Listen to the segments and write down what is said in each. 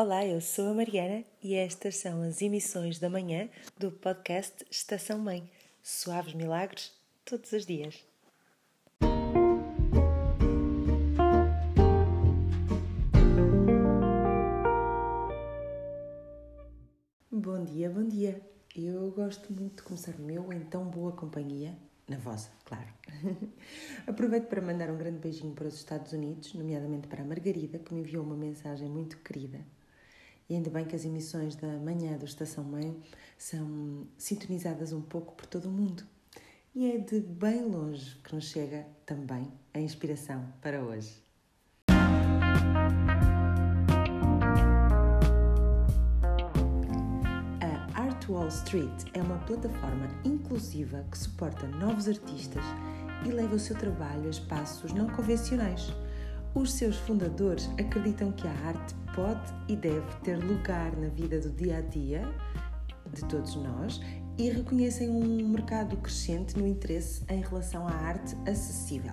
Olá, eu sou a Mariana e estas são as emissões da manhã do podcast Estação Mãe. Suaves milagres todos os dias. Bom dia, bom dia. Eu gosto muito de começar o meu em tão boa companhia, na vossa, claro. Aproveito para mandar um grande beijinho para os Estados Unidos, nomeadamente para a Margarida, que me enviou uma mensagem muito querida e ainda bem que as emissões da manhã do Estação Mãe são sintonizadas um pouco por todo o mundo. E é de bem longe que nos chega também a inspiração para hoje. A Art Wall Street é uma plataforma inclusiva que suporta novos artistas e leva o seu trabalho a espaços não convencionais. Os seus fundadores acreditam que a arte pode e deve ter lugar na vida do dia a dia de todos nós e reconhecem um mercado crescente no interesse em relação à arte acessível.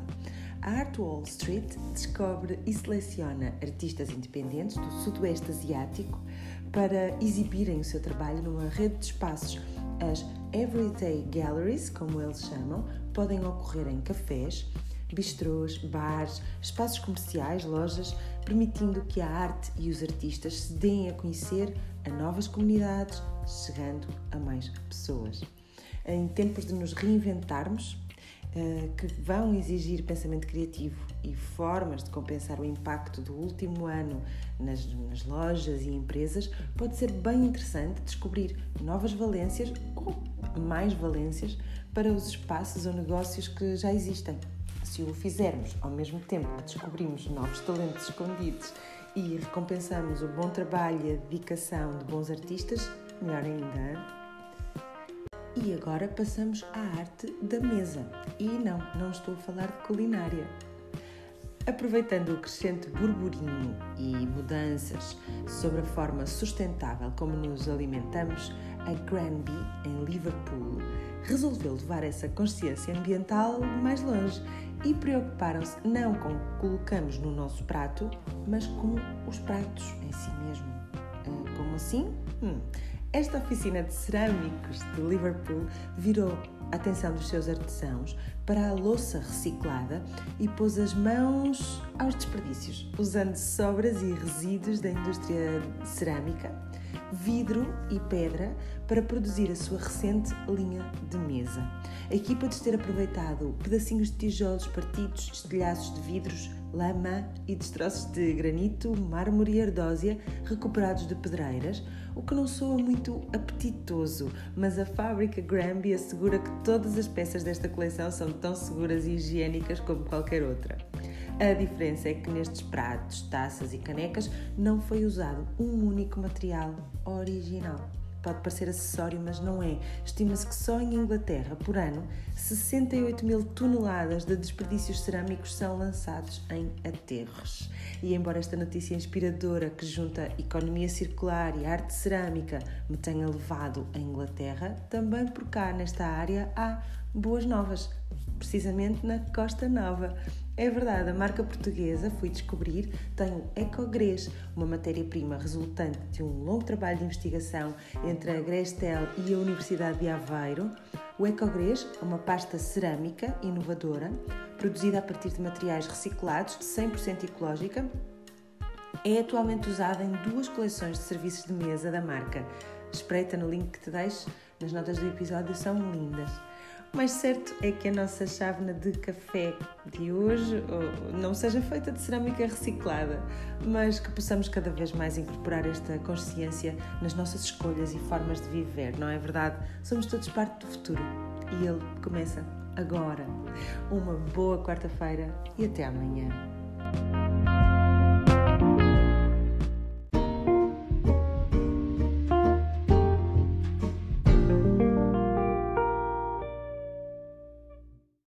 A Art Wall Street descobre e seleciona artistas independentes do Sudoeste Asiático para exibirem o seu trabalho numa rede de espaços. As Everyday Galleries, como eles chamam, podem ocorrer em cafés, bistrôs, bares, espaços comerciais, lojas, permitindo que a arte e os artistas se deem a conhecer a novas comunidades, chegando a mais pessoas. Em tempos de nos reinventarmos, eh, que vão exigir pensamento criativo e formas de compensar o impacto do último ano nas, nas, lojas e empresas, pode ser bem interessante descobrir novas valências ou mais valências para os espaços ou negócios que já existem se o fizermos ao mesmo tempo que descobrimos novos talentos escondidos e recompensamos o bom trabalho e a dedicação de bons artistas, melhor ainda. E agora passamos à arte da mesa. E não, não estou a falar de culinária. Aproveitando o crescente burburinho e mudanças sobre a forma sustentável como nos alimentamos, a Granby, em Liverpool, resolveu levar essa consciência ambiental mais longe e preocuparam-se não com o que colocamos no nosso prato, mas com os pratos em si mesmo. Ah, como assim? Hum. Esta oficina de cerâmicos de Liverpool virou a atenção dos seus artesãos para a louça reciclada e pôs as mãos aos desperdícios, usando sobras e resíduos da indústria cerâmica vidro e pedra para produzir a sua recente linha de mesa. A equipa diz ter aproveitado pedacinhos de tijolos partidos, estilhaços de vidros, lama e destroços de granito, mármore e ardósia recuperados de pedreiras, o que não soa muito apetitoso, mas a fábrica Granby assegura que todas as peças desta coleção são tão seguras e higiênicas como qualquer outra. A diferença é que nestes pratos, taças e canecas não foi usado um único material original. Pode parecer acessório, mas não é. Estima-se que só em Inglaterra, por ano, 68 mil toneladas de desperdícios cerâmicos são lançados em aterros. E embora esta notícia inspiradora que junta economia circular e arte cerâmica me tenha levado à Inglaterra, também por cá nesta área há boas novas, precisamente na Costa Nova. É verdade, a marca portuguesa, fui descobrir, tem o Ecogres, uma matéria-prima resultante de um longo trabalho de investigação entre a Grestel e a Universidade de Aveiro. O Ecogres é uma pasta cerâmica inovadora, produzida a partir de materiais reciclados, 100% ecológica. É atualmente usada em duas coleções de serviços de mesa da marca. Espreita no link que te deixo nas notas do episódio, são lindas mais certo é que a nossa chávena de café de hoje não seja feita de cerâmica reciclada, mas que possamos cada vez mais incorporar esta consciência nas nossas escolhas e formas de viver, não é verdade? Somos todos parte do futuro e ele começa agora. Uma boa quarta-feira e até amanhã.